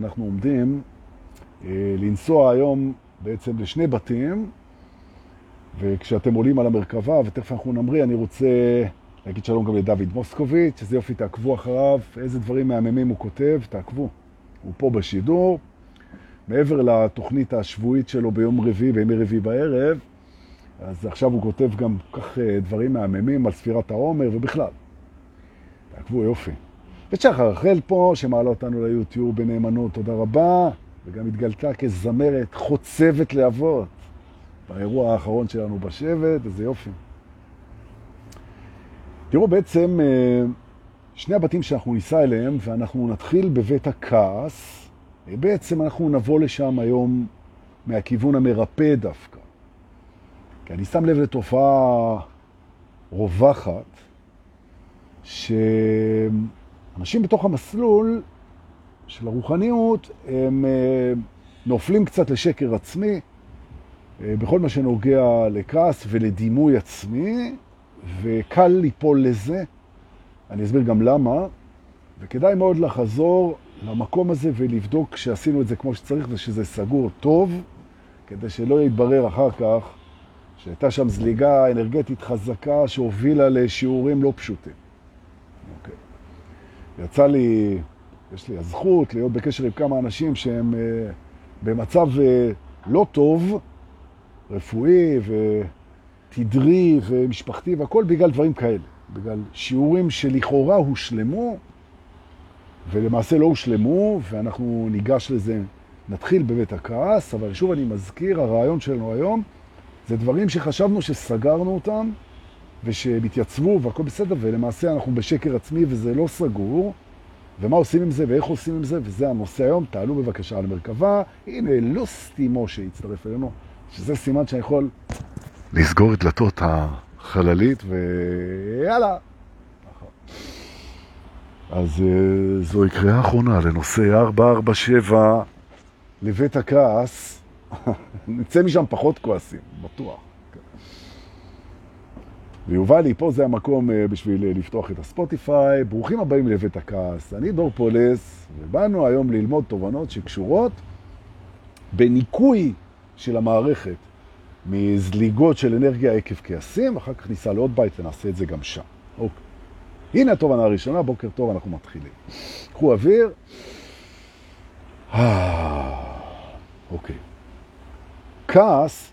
שאנחנו עומדים אה, לנסוע היום בעצם לשני בתים, וכשאתם עולים על המרכבה, ותכף אנחנו נמריא, אני רוצה להגיד שלום גם לדוד מוסקוביץ', איזה יופי, תעקבו אחריו, איזה דברים מהממים הוא כותב, תעקבו. הוא פה בשידור. מעבר לתוכנית השבועית שלו ביום רביעי, בימי רביעי בערב, אז עכשיו הוא כותב גם כך אה, דברים מהממים על ספירת העומר ובכלל. תעקבו יופי. ושחר רחל פה, שמעלה אותנו ליוטיוב בנאמנות, תודה רבה, וגם התגלתה כזמרת חוצבת לאבות באירוע האחרון שלנו בשבט, איזה יופי. תראו, בעצם אה, שני הבתים שאנחנו ניסע אליהם, ואנחנו נתחיל בבית הכעס, בעצם אנחנו נבוא לשם היום מהכיוון המרפא דווקא. כי אני שם לב לתופעה רווחת, שאנשים בתוך המסלול של הרוחניות, הם אה, נופלים קצת לשקר עצמי, אה, בכל מה שנוגע לכעס ולדימוי עצמי, וקל ליפול לזה. אני אסביר גם למה, וכדאי מאוד לחזור למקום הזה ולבדוק שעשינו את זה כמו שצריך ושזה סגור טוב, כדי שלא יתברר אחר כך שהייתה שם זליגה אנרגטית חזקה שהובילה לשיעורים לא פשוטים. אוקיי. יצא לי, יש לי הזכות להיות בקשר עם כמה אנשים שהם uh, במצב uh, לא טוב, רפואי ותדרי ומשפחתי והכל בגלל דברים כאלה. בגלל שיעורים שלכאורה הושלמו, ולמעשה לא הושלמו, ואנחנו ניגש לזה, נתחיל בבית הכעס, אבל שוב אני מזכיר, הרעיון שלנו היום זה דברים שחשבנו שסגרנו אותם, ושהם התייצבו והכל בסדר, ולמעשה אנחנו בשקר עצמי וזה לא סגור, ומה עושים עם זה ואיך עושים עם זה, וזה הנושא היום. תעלו בבקשה על המרכבה. הנה, לוסטי משה הצטרף אלינו, שזה סימן שאני יכול לסגור את דלתות החללית, ויאללה. אז אה, זוהי קריאה אחרונה לנוסע 447 לבית הכעס. נצא משם פחות כועסים, בטוח. ויובל לי, פה זה המקום אה, בשביל אה, לפתוח את הספוטיפיי. ברוכים הבאים לבית הכעס. אני דור פולס, ובאנו היום ללמוד תובנות שקשורות בניקוי של המערכת מזליגות של אנרגיה עקב כעסים, אחר כך ניסע לעוד בית ונעשה את זה גם שם. אוקיי. הנה התובנה הראשונה, בוקר טוב, אנחנו מתחילים. קחו אוויר. אוקיי. כעס,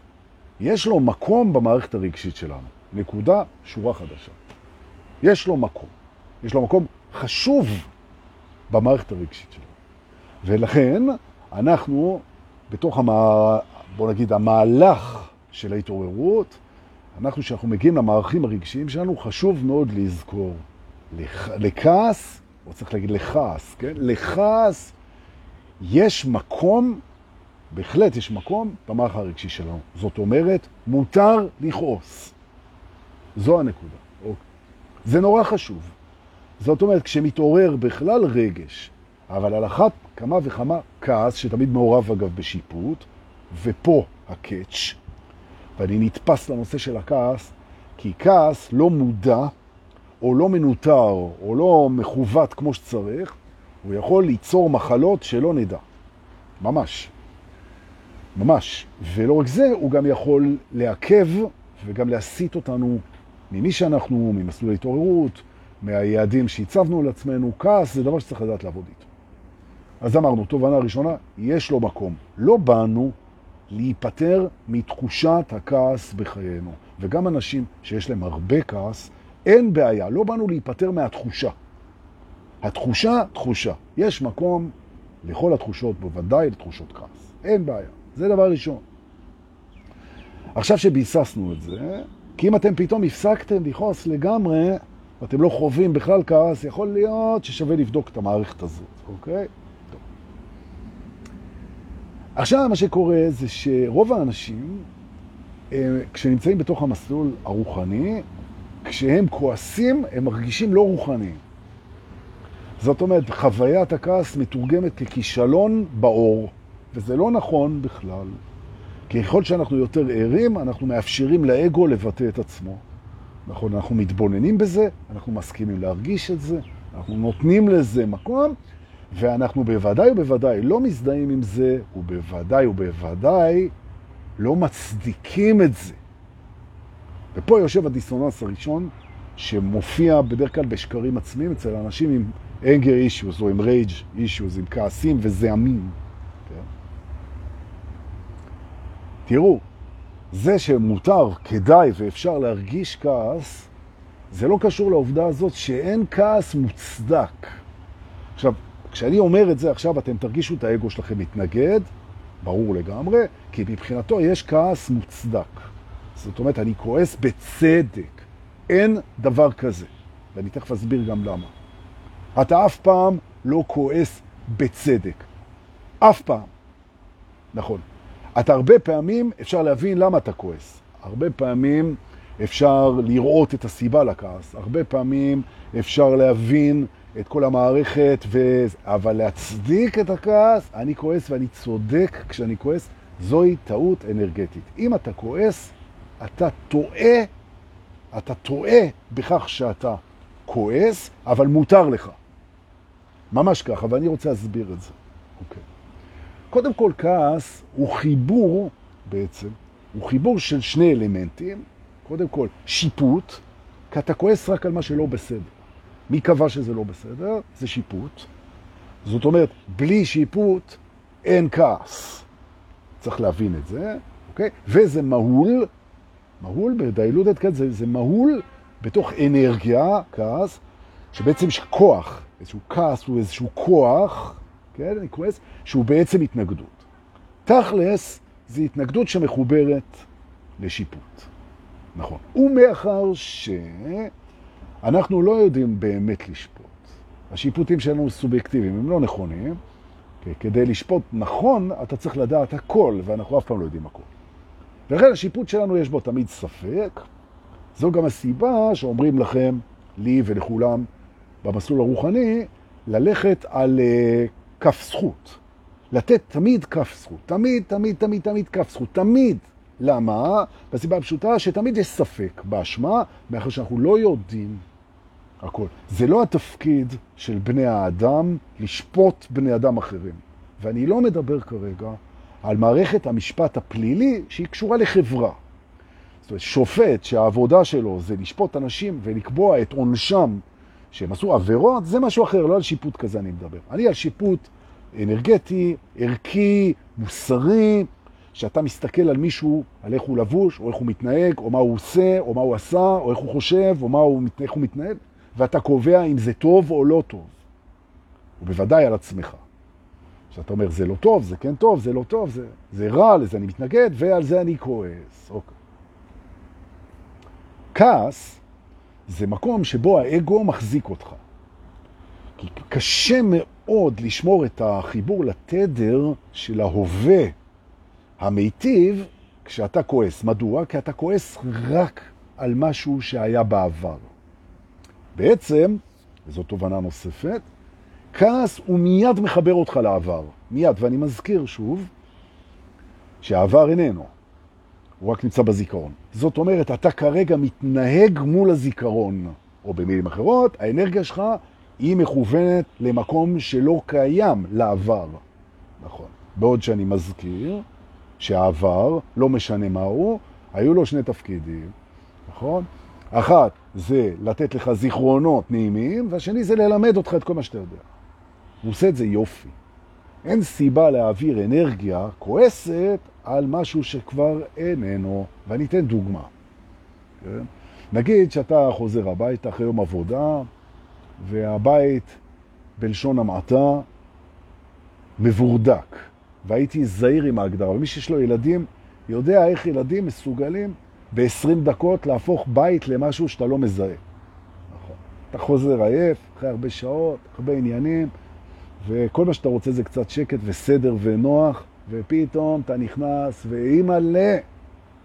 יש לו מקום במערכת הרגשית שלנו. נקודה, שורה חדשה. יש לו מקום. יש לו מקום חשוב במערכת הרגשית שלנו. ולכן אנחנו, בתוך, המה... בוא נגיד, המהלך של ההתעוררות, אנחנו, כשאנחנו מגיעים למערכים הרגשיים שלנו, חשוב מאוד לזכור. לכ... לכעס, או צריך להגיד לכעס, כן? לכעס יש מקום, בהחלט יש מקום במערך הרגשי שלנו. זאת אומרת, מותר לכעוס. זו הנקודה. זה נורא חשוב. זאת אומרת, כשמתעורר בכלל רגש, אבל על אחת כמה וכמה כעס, שתמיד מעורב אגב בשיפוט, ופה הקאץ', ואני נתפס לנושא של הכעס, כי כעס לא מודע, או לא מנוטר, או לא מכוון כמו שצריך, הוא יכול ליצור מחלות שלא נדע. ממש. ממש. ולא רק זה, הוא גם יכול לעכב וגם להסיט אותנו ממי שאנחנו, ממסלול ההתעוררות, מהיעדים שהצבנו לעצמנו. כעס זה דבר שצריך לדעת לעבוד איתו. אז אמרנו, תובנה ראשונה, יש לו מקום. לא באנו להיפטר מתחושת הכעס בחיינו. וגם אנשים שיש להם הרבה כעס, אין בעיה, לא באנו להיפטר מהתחושה. התחושה, תחושה. יש מקום לכל התחושות, בוודאי לתחושות כעס. אין בעיה. זה דבר ראשון. עכשיו שביססנו את זה, כי אם אתם פתאום הפסקתם לכעוס לגמרי, ואתם לא חווים בכלל כעס, יכול להיות ששווה לבדוק את המערכת הזאת, אוקיי? עכשיו מה שקורה זה שרוב האנשים, אה, כשנמצאים בתוך המסלול הרוחני, כשהם כועסים, הם מרגישים לא רוחניים. זאת אומרת, חוויית הכעס מתורגמת ככישלון באור, וזה לא נכון בכלל. ככל שאנחנו יותר ערים, אנחנו מאפשרים לאגו לבטא את עצמו. נכון, אנחנו מתבוננים בזה, אנחנו מסכימים להרגיש את זה, אנחנו נותנים לזה מקום, ואנחנו בוודאי ובוודאי לא מזדהים עם זה, ובוודאי ובוודאי לא מצדיקים את זה. ופה יושב הדיסוננס הראשון, שמופיע בדרך כלל בשקרים עצמיים אצל אנשים עם anger issues או עם rage issues, עם כעסים וזעמים. כן? תראו, זה שמותר, כדאי ואפשר להרגיש כעס, זה לא קשור לעובדה הזאת שאין כעס מוצדק. עכשיו, כשאני אומר את זה עכשיו, אתם תרגישו את האגו שלכם מתנגד, ברור לגמרי, כי מבחינתו יש כעס מוצדק. זאת אומרת, אני כועס בצדק. אין דבר כזה. ואני תכף אסביר גם למה. אתה אף פעם לא כועס בצדק. אף פעם. נכון. אתה הרבה פעמים, אפשר להבין למה אתה כועס. הרבה פעמים אפשר לראות את הסיבה לכעס. הרבה פעמים אפשר להבין את כל המערכת, ו... אבל להצדיק את הכעס, אני כועס ואני צודק כשאני כועס, זוהי טעות אנרגטית. אם אתה כועס, אתה טועה, אתה טועה בכך שאתה כועס, אבל מותר לך. ממש ככה, ואני רוצה להסביר את זה. אוקיי. קודם כל, כעס הוא חיבור בעצם, הוא חיבור של שני אלמנטים. קודם כל, שיפוט, כי אתה כועס רק על מה שלא בסדר. מי קבע שזה לא בסדר? זה שיפוט. זאת אומרת, בלי שיפוט אין כעס. צריך להבין את זה, אוקיי? וזה מהול, מהול בדיילודת כזה, זה, זה מהול בתוך אנרגיה, כעס, שבעצם יש כוח, איזשהו כעס הוא איזשהו כוח, כן, אני כועס, שהוא בעצם התנגדות. תכלס, זה התנגדות שמחוברת לשיפוט. נכון. ומאחר שאנחנו לא יודעים באמת לשפוט, השיפוטים שלנו סובייקטיביים, הם לא נכונים, כדי לשפוט נכון, אתה צריך לדעת הכל, ואנחנו אף פעם לא יודעים הכל. ולכן השיפוט שלנו יש בו תמיד ספק. זו גם הסיבה שאומרים לכם, לי ולכולם, במסלול הרוחני, ללכת על uh, כף זכות. לתת תמיד כף זכות. תמיד, תמיד, תמיד, תמיד כף זכות. תמיד. למה? בסיבה הפשוטה שתמיד יש ספק באשמה, מאחר שאנחנו לא יודעים הכל. זה לא התפקיד של בני האדם לשפוט בני אדם אחרים. ואני לא מדבר כרגע על מערכת המשפט הפלילי שהיא קשורה לחברה. זאת אומרת, שופט שהעבודה שלו זה לשפוט אנשים ולקבוע את עונשם שהם עשו עבירות, זה משהו אחר, לא על שיפוט כזה אני מדבר. אני על שיפוט אנרגטי, ערכי, מוסרי, שאתה מסתכל על מישהו, על איך הוא לבוש, או איך הוא מתנהג, או מה הוא עושה, או מה הוא עשה, או איך הוא חושב, או הוא, איך הוא מתנהג, ואתה קובע אם זה טוב או לא טוב. ובוודאי על עצמך. שאתה אומר, זה לא טוב, זה כן טוב, זה לא טוב, זה, זה רע, לזה אני מתנגד, ועל זה אני כועס. אוקיי. כעס זה מקום שבו האגו מחזיק אותך. כי קשה מאוד לשמור את החיבור לתדר של ההווה המיטיב כשאתה כועס. מדוע? כי אתה כועס רק על משהו שהיה בעבר. בעצם, וזו תובנה נוספת, כעס הוא מיד מחבר אותך לעבר. מיד. ואני מזכיר שוב שהעבר איננו. הוא רק נמצא בזיכרון. זאת אומרת, אתה כרגע מתנהג מול הזיכרון, או במילים אחרות, האנרגיה שלך היא מכוונת למקום שלא קיים לעבר. נכון. בעוד שאני מזכיר שהעבר, לא משנה מהו, היו לו שני תפקידים, נכון? אחת זה לתת לך זיכרונות נעימים, והשני זה ללמד אותך את כל מה שאתה יודע. הוא עושה את זה יופי. אין סיבה להעביר אנרגיה כועסת על משהו שכבר איננו. ואני אתן דוגמה. כן? נגיד שאתה חוזר הביתה אחרי יום עבודה, והבית, בלשון המעטה, מבורדק. והייתי זהיר עם ההגדרה. ומי שיש לו ילדים, יודע איך ילדים מסוגלים ב-20 דקות להפוך בית למשהו שאתה לא מזהה. נכון. אתה חוזר עייף, אחרי הרבה שעות, הרבה עניינים, וכל מה שאתה רוצה זה קצת שקט וסדר ונוח, ופתאום אתה נכנס, ואימא'לה,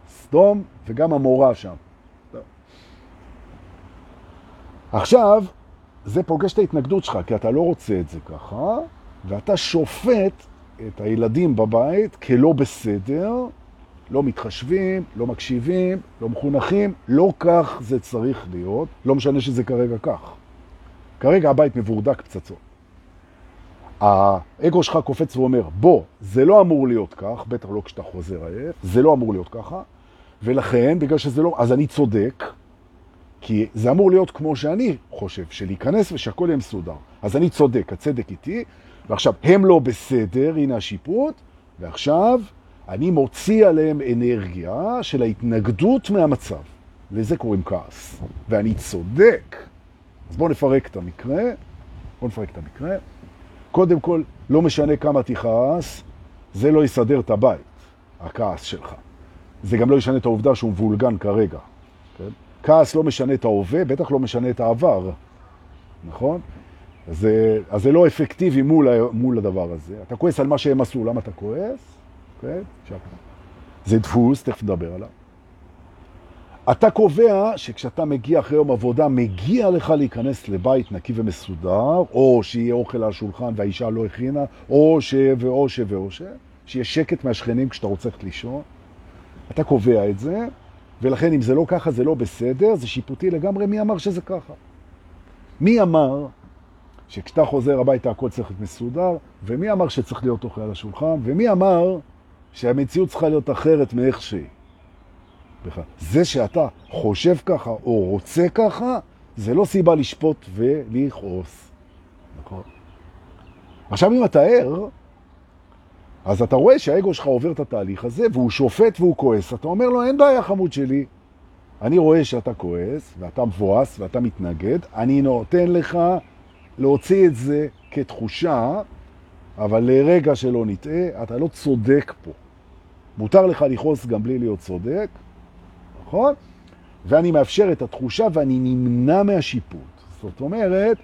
סדום, וגם המורה שם. עכשיו, זה פוגש את ההתנגדות שלך, כי אתה לא רוצה את זה ככה, ואתה שופט את הילדים בבית כלא בסדר, לא מתחשבים, לא מקשיבים, לא מחונכים, לא כך זה צריך להיות, לא משנה שזה כרגע כך. כרגע הבית מבורדק פצצות. האגו שלך קופץ ואומר, בוא, זה לא אמור להיות כך, בטח לא כשאתה חוזר עייף, זה לא אמור להיות ככה, ולכן, בגלל שזה לא, אז אני צודק, כי זה אמור להיות כמו שאני חושב, שלהיכנס ושהכול יהיה מסודר. אז אני צודק, הצדק איתי, ועכשיו, הם לא בסדר, הנה השיפוט, ועכשיו אני מוציא עליהם אנרגיה של ההתנגדות מהמצב. לזה קוראים כעס. ואני צודק. אז בואו נפרק את המקרה. בואו נפרק את המקרה. קודם כל, לא משנה כמה תכעס, זה לא יסדר את הבית, הכעס שלך. זה גם לא ישנה את העובדה שהוא מבולגן כרגע. כעס לא משנה את ההווה, בטח לא משנה את העבר, נכון? אז זה, אז זה לא אפקטיבי מול, מול הדבר הזה. אתה כועס על מה שהם עשו, למה אתה כועס? כן? זה דפוס, תכף נדבר עליו. אתה קובע שכשאתה מגיע אחרי יום עבודה, מגיע לך להיכנס לבית נקי ומסודר, או שיהיה אוכל על השולחן והאישה לא הכינה, או ש... ואו ש... ואו ש... שיהיה שקט מהשכנים כשאתה רוצה לישון. אתה קובע את זה, ולכן אם זה לא ככה, זה לא בסדר, זה שיפוטי לגמרי. מי אמר שזה ככה? מי אמר שכשאתה חוזר הביתה הכל צריך להיות מסודר, ומי אמר שצריך להיות אוכל על השולחן, ומי אמר שהמציאות צריכה להיות אחרת מאיך שהיא. בכלל. זה שאתה חושב ככה או רוצה ככה, זה לא סיבה לשפוט ולכעוס. נכון? עכשיו אם אתה ער, אז אתה רואה שהאגו שלך עובר את התהליך הזה, והוא שופט והוא כועס. אתה אומר לו, אין בעיה חמוד שלי. אני רואה שאתה כועס, ואתה מבואס, ואתה מתנגד, אני נותן לך להוציא את זה כתחושה, אבל לרגע שלא נטעה, אתה לא צודק פה. מותר לך לכעוס גם בלי להיות צודק, נכון? ואני מאפשר את התחושה ואני נמנע מהשיפוט. זאת אומרת,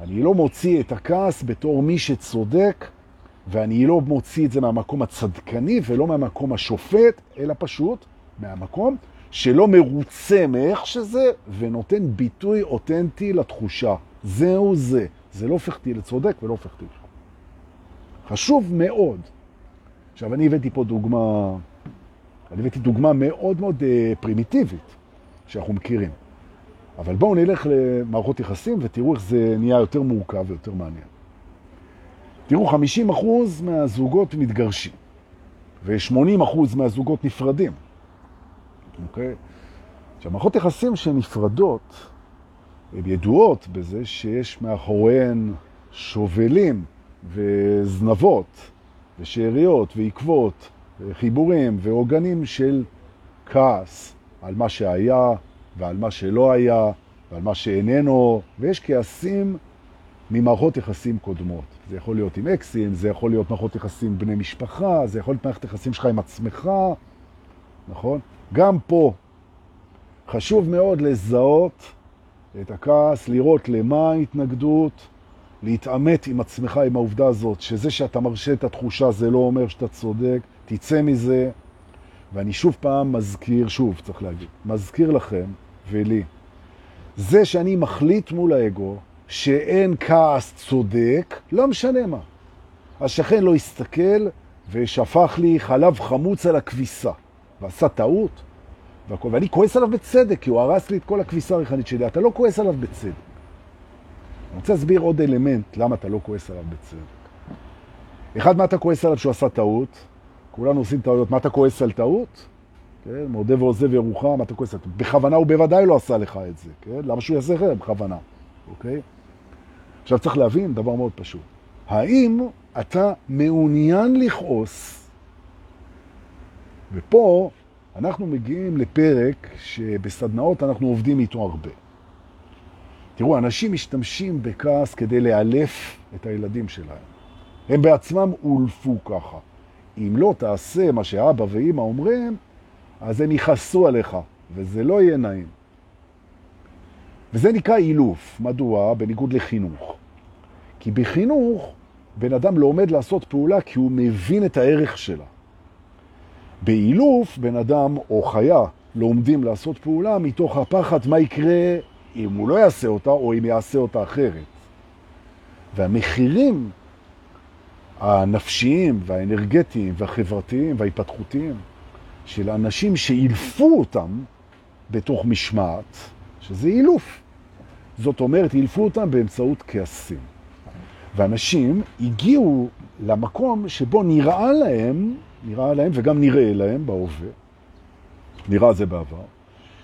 אני לא מוציא את הכעס בתור מי שצודק, ואני לא מוציא את זה מהמקום הצדקני ולא מהמקום השופט, אלא פשוט מהמקום שלא מרוצה מאיך שזה, ונותן ביטוי אותנטי לתחושה. זהו זה. זה לא הופך אותי לצודק ולא הופך אותי. חשוב מאוד. עכשיו, אני הבאתי פה דוגמה, אני הבאתי דוגמה מאוד מאוד uh, פרימיטיבית שאנחנו מכירים. אבל בואו נלך למערכות יחסים ותראו איך זה נהיה יותר מורכב ויותר מעניין. תראו, 50% מהזוגות מתגרשים, ו-80% מהזוגות נפרדים. אוקיי? עכשיו, מערכות יחסים שהן נפרדות, הן ידועות בזה שיש מאחוריהן שובלים וזנבות ושאריות ועקבות וחיבורים ועוגנים של כעס על מה שהיה ועל מה שלא היה ועל מה שאיננו, ויש כעסים ממערכות יחסים קודמות. זה יכול להיות עם אקסים, זה יכול להיות מערכות יחסים בני משפחה, זה יכול להיות מערכת יחסים שלך עם עצמך, נכון? גם פה חשוב מאוד לזהות את הכעס, לראות למה ההתנגדות, להתעמת עם עצמך, עם העובדה הזאת, שזה שאתה מרשה את התחושה זה לא אומר שאתה צודק, תצא מזה. ואני שוב פעם מזכיר, שוב צריך להגיד, מזכיר לכם ולי, זה שאני מחליט מול האגו שאין כעס צודק, לא משנה מה. השכן לא הסתכל ושפך לי חלב חמוץ על הכביסה, ועשה טעות, והכל, ואני כועס עליו בצדק, כי הוא הרס לי את כל הכביסה הריחנית שלי. אתה לא כועס עליו בצדק. אני רוצה להסביר עוד אלמנט, למה אתה לא כועס עליו בצדק. אחד, מה אתה כועס עליו שהוא עשה טעות? כולנו עושים טעויות. מה אתה כועס על טעות? כן, מודה ועוזב ירוחם, אתה כועס על טעות? בכוונה הוא בוודאי לא עשה לך את זה, כן? למה שהוא יעשה אחרת? בכוונה, אוקיי? עכשיו צריך להבין דבר מאוד פשוט. האם אתה מעוניין לכעוס? ופה אנחנו מגיעים לפרק שבסדנאות אנחנו עובדים איתו הרבה. תראו, אנשים משתמשים בכעס כדי לאלף את הילדים שלהם. הם בעצמם אולפו ככה. אם לא תעשה מה שאבא ואמא אומרים, אז הם יכעסו עליך, וזה לא יהיה נעים. וזה נקרא אילוף. מדוע? בניגוד לחינוך. כי בחינוך בן אדם לא עומד לעשות פעולה כי הוא מבין את הערך שלה. באילוף בן אדם או חיה לא עומדים לעשות פעולה מתוך הפחד מה יקרה אם הוא לא יעשה אותה או אם יעשה אותה אחרת. והמחירים הנפשיים והאנרגטיים והחברתיים וההתפתחותיים של אנשים שאילפו אותם בתוך משמעת, שזה אילוף. זאת אומרת, אילפו אותם באמצעות כעסים. ואנשים הגיעו למקום שבו נראה להם, נראה להם וגם נראה להם בהווה, נראה זה בעבר,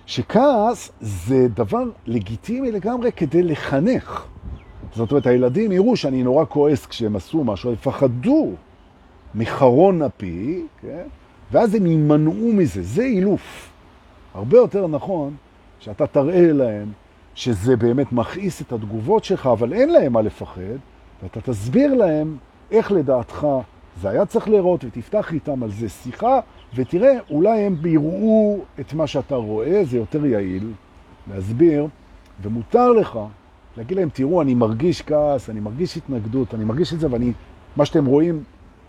שכעס זה דבר לגיטימי לגמרי כדי לחנך. זאת אומרת, הילדים יראו שאני נורא כועס כשהם עשו משהו, יפחדו מחרון הפי, כן? ואז הם יימנעו מזה. זה אילוף. הרבה יותר נכון שאתה תראה להם שזה באמת מכעיס את התגובות שלך, אבל אין להם מה לפחד, ואתה תסביר להם איך לדעתך זה היה צריך לראות, ותפתח איתם על זה שיחה, ותראה, אולי הם יראו את מה שאתה רואה, זה יותר יעיל להסביר, ומותר לך להגיד להם, תראו, אני מרגיש כעס, אני מרגיש התנגדות, אני מרגיש את זה, ואני, מה שאתם רואים,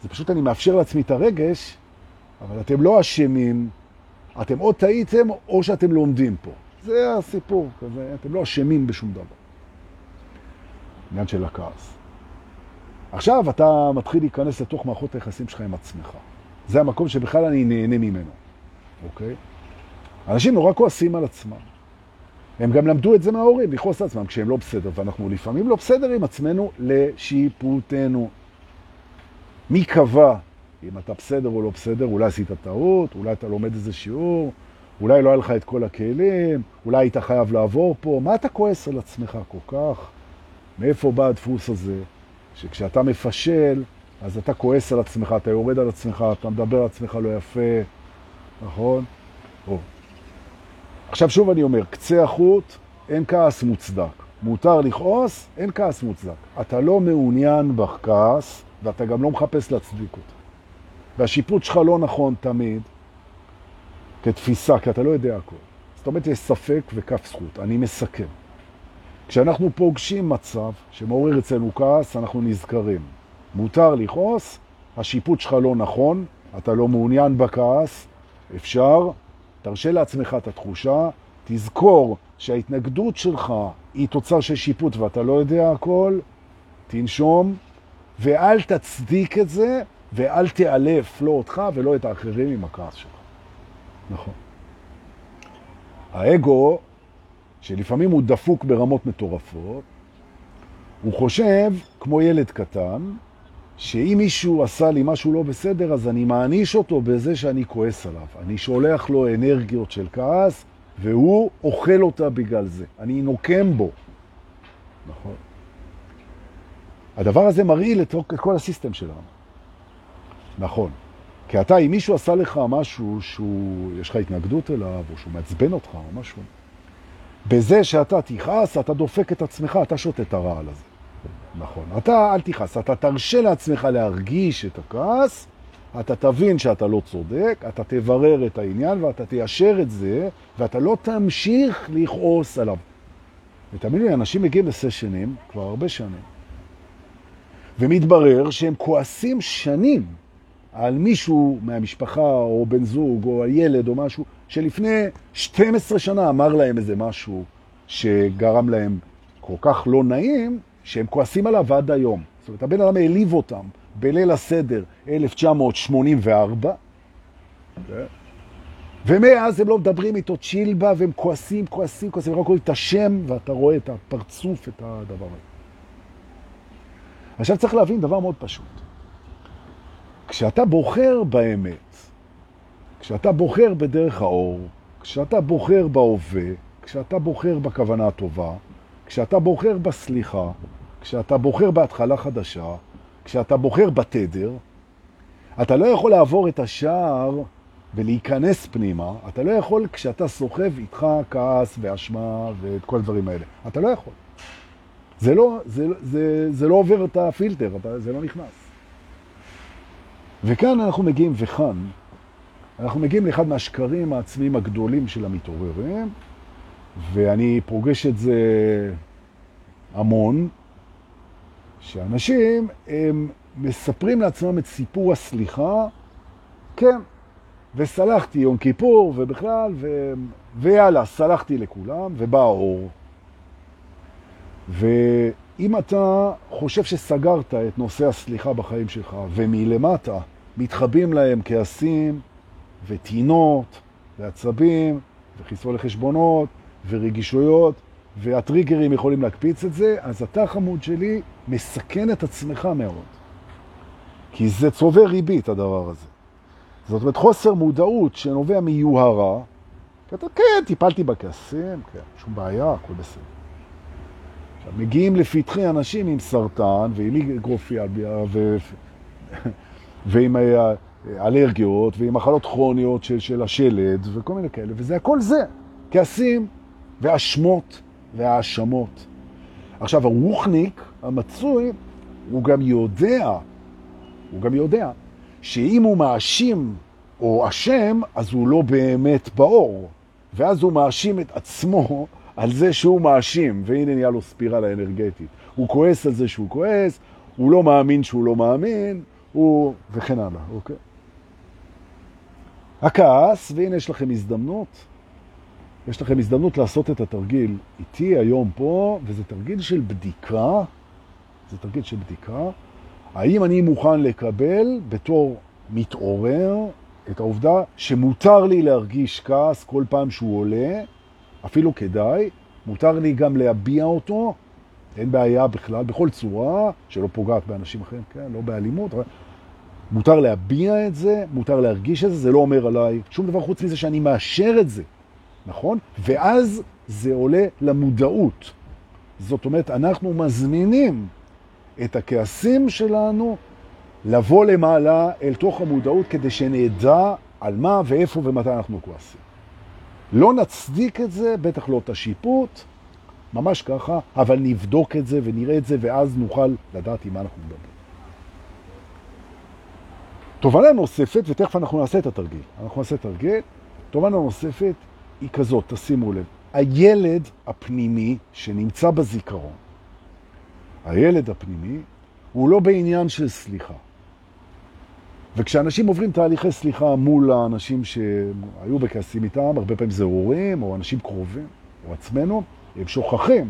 זה פשוט אני מאפשר לעצמי את הרגש, אבל אתם לא אשמים, אתם או טעיתם או שאתם לומדים פה. זה הסיפור, כזה, אתם לא אשמים בשום דבר. עניין של הכעס. עכשיו אתה מתחיל להיכנס לתוך מערכות היחסים שלך עם עצמך. זה המקום שבכלל אני נהנה ממנו, אוקיי? אנשים נורא כועסים על עצמם. הם גם למדו את זה מההורים, לכעוס על עצמם כשהם לא בסדר, ואנחנו לפעמים לא בסדר עם עצמנו לשיפוטנו. מי קבע אם אתה בסדר או לא בסדר? אולי עשית טעות, אולי אתה לומד איזה שיעור, אולי לא היה לך את כל הכלים, אולי היית חייב לעבור פה. מה אתה כועס על עצמך כל כך? מאיפה בא הדפוס הזה? שכשאתה מפשל, אז אתה כועס על עצמך, אתה יורד על עצמך, אתה מדבר על עצמך לא יפה, נכון? או. עכשיו שוב אני אומר, קצה החוט, אין כעס מוצדק. מותר לכעוס, אין כעס מוצדק. אתה לא מעוניין בכעס, ואתה גם לא מחפש להצדיק אותו. והשיפוט שלך לא נכון תמיד, כתפיסה, כי אתה לא יודע הכל. זאת אומרת, יש ספק וכף זכות. אני מסכם. כשאנחנו פוגשים מצב שמעורר אצלנו כעס, אנחנו נזכרים. מותר לכעוס, השיפוט שלך לא נכון, אתה לא מעוניין בכעס, אפשר, תרשה לעצמך את התחושה, תזכור שההתנגדות שלך היא תוצר של שיפוט ואתה לא יודע הכל, תנשום, ואל תצדיק את זה, ואל תאלף לא אותך ולא את האחרים עם הכעס שלך. נכון. האגו, שלפעמים הוא דפוק ברמות מטורפות, הוא חושב, כמו ילד קטן, שאם מישהו עשה לי משהו לא בסדר, אז אני מעניש אותו בזה שאני כועס עליו. אני שולח לו אנרגיות של כעס, והוא אוכל אותה בגלל זה. אני נוקם בו. נכון. הדבר הזה מרעיל את כל הסיסטם שלנו. נכון. כי אתה, אם מישהו עשה לך משהו שהוא, יש לך התנגדות אליו, או שהוא מעצבן אותך, או משהו, בזה שאתה תכעס, אתה דופק את עצמך, אתה שותה את הרעל הזה. נכון. אתה אל תכעס, אתה תרשה לעצמך להרגיש את הכעס, אתה תבין שאתה לא צודק, אתה תברר את העניין ואתה תיישר את זה, ואתה לא תמשיך לכעוס עליו. ותאמין לי, אנשים מגיעים לסשנים כבר הרבה שנים, ומתברר שהם כועסים שנים על מישהו מהמשפחה, או בן זוג, או הילד, או משהו, שלפני 12 שנה אמר להם איזה משהו שגרם להם כל כך לא נעים, שהם כועסים עליו עד היום. זאת אומרת, הבן אדם העליב אותם בליל הסדר 1984, ומאז הם לא מדברים איתו צ'ילבה, והם כועסים, כועסים, כועסים, רק רואים את השם, ואתה רואה את הפרצוף, את הדבר הזה. עכשיו צריך להבין דבר מאוד פשוט. כשאתה בוחר באמת, כשאתה בוחר בדרך האור, כשאתה בוחר בהווה, כשאתה בוחר בכוונה הטובה, כשאתה בוחר בסליחה, כשאתה בוחר בהתחלה חדשה, כשאתה בוחר בתדר, אתה לא יכול לעבור את השער ולהיכנס פנימה, אתה לא יכול כשאתה סוחב איתך כעס ואשמה ואת כל הדברים האלה. אתה לא יכול. זה לא, זה, זה, זה לא עובר את הפילטר, אתה, זה לא נכנס. וכאן אנחנו מגיעים, וכאן, אנחנו מגיעים לאחד מהשקרים העצמיים הגדולים של המתעוררים, ואני פוגש את זה המון, שאנשים הם מספרים לעצמם את סיפור הסליחה, כן, וסלחתי יום כיפור ובכלל, ו... ויאללה, סלחתי לכולם, ובא האור. ואם אתה חושב שסגרת את נושא הסליחה בחיים שלך, ומלמטה מתחבים להם כעסים וטינות ועצבים וחיסול לחשבונות ורגישויות, והטריגרים יכולים להקפיץ את זה, אז אתה חמוד שלי מסכן את עצמך מאוד. כי זה צובר ריבית הדבר הזה. זאת אומרת חוסר מודעות שנובע מיוהרה, כי אתה כן, טיפלתי בכעסים, כן, שום בעיה, הכל בסדר. עכשיו, מגיעים לפתחי אנשים עם סרטן ועם היגרופיה ו... ועם אלרגיות ועם מחלות כרוניות של, של השלד וכל מיני כאלה, וזה הכל זה, כעסים ואשמות והאשמות. עכשיו, הרוחניק המצוי, הוא גם יודע, הוא גם יודע, שאם הוא מאשים או אשם, אז הוא לא באמת באור. ואז הוא מאשים את עצמו על זה שהוא מאשים, והנה נהיה לו ספירלה אנרגטית. הוא כועס על זה שהוא כועס, הוא לא מאמין שהוא לא מאמין, הוא... וכן הלאה, אוקיי? הכעס, והנה יש לכם הזדמנות, יש לכם הזדמנות לעשות את התרגיל איתי היום פה, וזה תרגיל של בדיקה, זה תרגיל של בדיקה, האם אני מוכן לקבל בתור מתעורר את העובדה שמותר לי להרגיש כעס כל פעם שהוא עולה, אפילו כדאי, מותר לי גם להביע אותו, אין בעיה בכלל, בכל צורה, שלא פוגעת באנשים אחרים, כן, לא באלימות, מותר להביע את זה, מותר להרגיש את זה, זה לא אומר עליי שום דבר חוץ מזה שאני מאשר את זה, נכון? ואז זה עולה למודעות. זאת אומרת, אנחנו מזמינים את הכעסים שלנו לבוא למעלה אל תוך המודעות כדי שנדע על מה ואיפה ומתי אנחנו כועסים. לא נצדיק את זה, בטח לא את השיפוט, ממש ככה, אבל נבדוק את זה ונראה את זה, ואז נוכל לדעת עם מה אנחנו מדברים. תובנה נוספת, ותכף אנחנו נעשה את התרגיל. אנחנו נעשה תרגיל. תובנה נוספת היא כזאת, תשימו לב. הילד הפנימי שנמצא בזיכרון, הילד הפנימי הוא לא בעניין של סליחה. וכשאנשים עוברים תהליכי סליחה מול האנשים שהיו בכעסים איתם, הרבה פעמים זה הורים או אנשים קרובים או עצמנו, הם שוכחים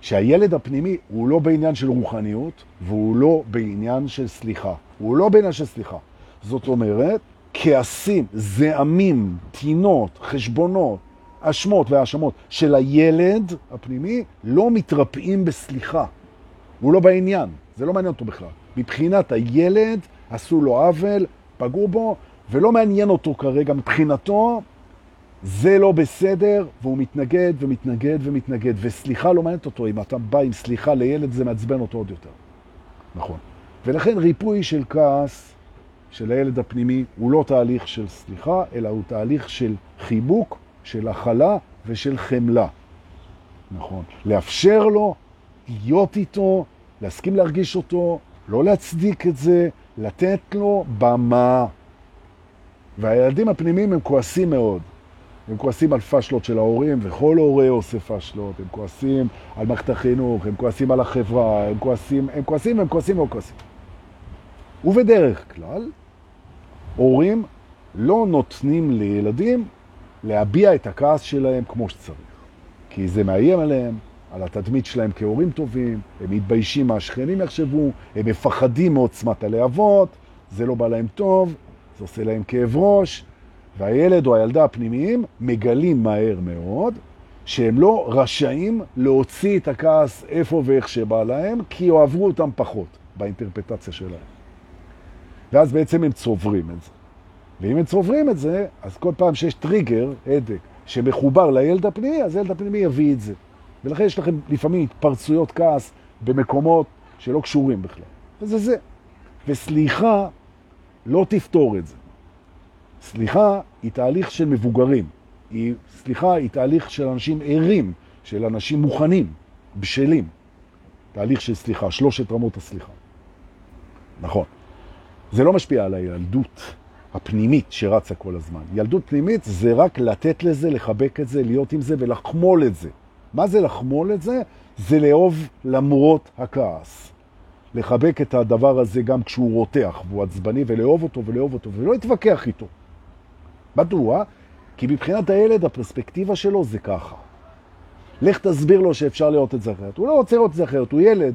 שהילד הפנימי הוא לא בעניין של רוחניות והוא לא בעניין של סליחה. הוא לא בעניין של סליחה. זאת אומרת, כעסים, זעמים, תינות, חשבונות, אשמות והאשמות של הילד הפנימי לא מתרפאים בסליחה. הוא לא בעניין, זה לא מעניין אותו בכלל. מבחינת הילד עשו לו עוול, פגעו בו, ולא מעניין אותו כרגע מבחינתו, זה לא בסדר, והוא מתנגד ומתנגד ומתנגד, וסליחה לא מעניינת אותו, אם אתה בא עם סליחה לילד זה מעצבן אותו עוד יותר. נכון. ולכן ריפוי של כעס של הילד הפנימי הוא לא תהליך של סליחה, אלא הוא תהליך של חיבוק, של הכלה ושל חמלה. נכון. לאפשר לו להיות איתו, להסכים להרגיש אותו, לא להצדיק את זה, לתת לו במה. והילדים הפנימיים הם כועסים מאוד. הם כועסים על פשלות של ההורים, וכל הורה עושה פשלות. הם כועסים על מערכת החינוך, הם כועסים על החברה, הם כועסים, הם כועסים, הם כועסים, הם כועסים. ובדרך כלל, הורים לא נותנים לילדים להביע את הכעס שלהם כמו שצריך. כי זה מאיים עליהם, על התדמית שלהם כהורים טובים, הם מתביישים מה השכנים יחשבו, הם מפחדים מעוצמת הלהבות, זה לא בא להם טוב, זה עושה להם כאב ראש, והילד או הילדה הפנימיים מגלים מהר מאוד שהם לא רשאים להוציא את הכעס איפה ואיך שבא להם, כי אוהבו אותם פחות באינטרפטציה שלהם. ואז בעצם הם צוברים את זה. ואם הם צוברים את זה, אז כל פעם שיש טריגר, הדק, שמחובר לילד הפנימי, אז הילד הפנימי יביא את זה. ולכן יש לכם לפעמים התפרצויות כעס במקומות שלא קשורים בכלל. וזה זה. וסליחה לא תפתור את זה. סליחה היא תהליך של מבוגרים. היא, סליחה היא תהליך של אנשים ערים, של אנשים מוכנים, בשלים. תהליך של סליחה, שלושת רמות הסליחה. נכון. זה לא משפיע על הילדות הפנימית שרצה כל הזמן. ילדות פנימית זה רק לתת לזה, לחבק את זה, להיות עם זה ולחמול את זה. מה זה לחמול את זה? זה לאהוב למרות הכעס. לחבק את הדבר הזה גם כשהוא רותח והוא עצבני, ולאהוב אותו ולאהוב אותו, ולא להתווכח איתו. מדוע? כי מבחינת הילד הפרספקטיבה שלו זה ככה. לך תסביר לו שאפשר לראות את זה אחרת. הוא לא רוצה לראות את זה אחרת, הוא ילד.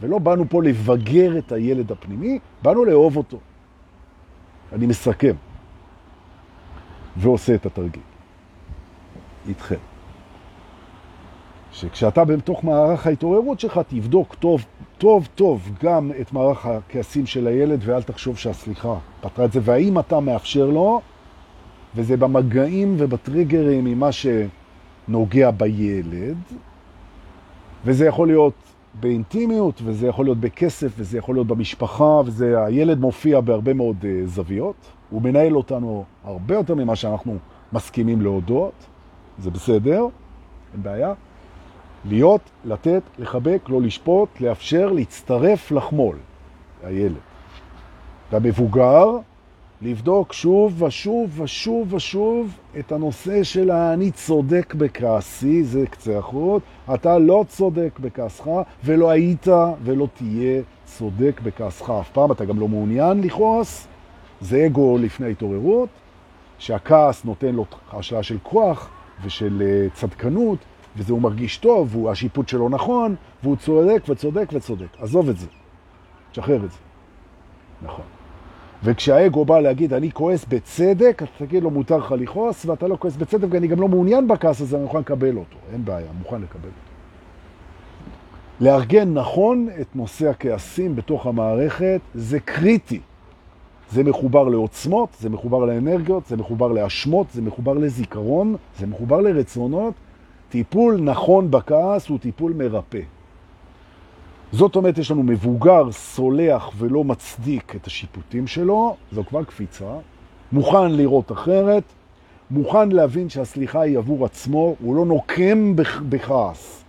ולא באנו פה לבגר את הילד הפנימי, באנו לאהוב אותו. אני מסכם ועושה את התרגיל. איתכם. שכשאתה בתוך מערך ההתעוררות שלך, תבדוק טוב, טוב, טוב גם את מערך הכעסים של הילד, ואל תחשוב שהסליחה פתרה את זה, והאם אתה מאפשר לו, וזה במגעים ובטריגרים עם מה שנוגע בילד, וזה יכול להיות באינטימיות, וזה יכול להיות בכסף, וזה יכול להיות במשפחה, והילד מופיע בהרבה מאוד uh, זוויות. הוא מנהל אותנו הרבה יותר ממה שאנחנו מסכימים להודות, זה בסדר, אין בעיה. להיות, לתת, לחבק, לא לשפוט, לאפשר, להצטרף לחמול, הילד. והמבוגר, לבדוק שוב ושוב ושוב ושוב את הנושא של אני צודק בכעסי, זה קצה החוט, אתה לא צודק בכעסך, ולא היית ולא תהיה צודק בכעסך אף פעם, אתה גם לא מעוניין לכעוס, זה אגו לפני התעוררות, שהכעס נותן לו השלאה של כוח ושל אה, צדקנות, וזה הוא מרגיש טוב, והשיפוט שלו נכון, והוא צודק וצודק וצודק. עזוב את זה, תשחרר את זה. נכון. וכשהאגו בא להגיד, אני כועס בצדק, אתה תגיד לו, מותר לך לכעוס, ואתה לא כועס בצדק, ואני גם לא מעוניין בכעס הזה, אני מוכן לקבל אותו. אין בעיה, מוכן לקבל אותו. לארגן נכון את נושא הכעסים בתוך המערכת, זה קריטי. זה מחובר לעוצמות, זה מחובר לאנרגיות, זה מחובר לאשמות, זה מחובר לזיכרון, זה מחובר לרצונות. טיפול נכון בכעס הוא טיפול מרפא. זאת אומרת, יש לנו מבוגר, סולח ולא מצדיק את השיפוטים שלו, זו כבר קפיצה, מוכן לראות אחרת, מוכן להבין שהסליחה היא עבור עצמו, הוא לא נוקם בכעס,